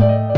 Bye.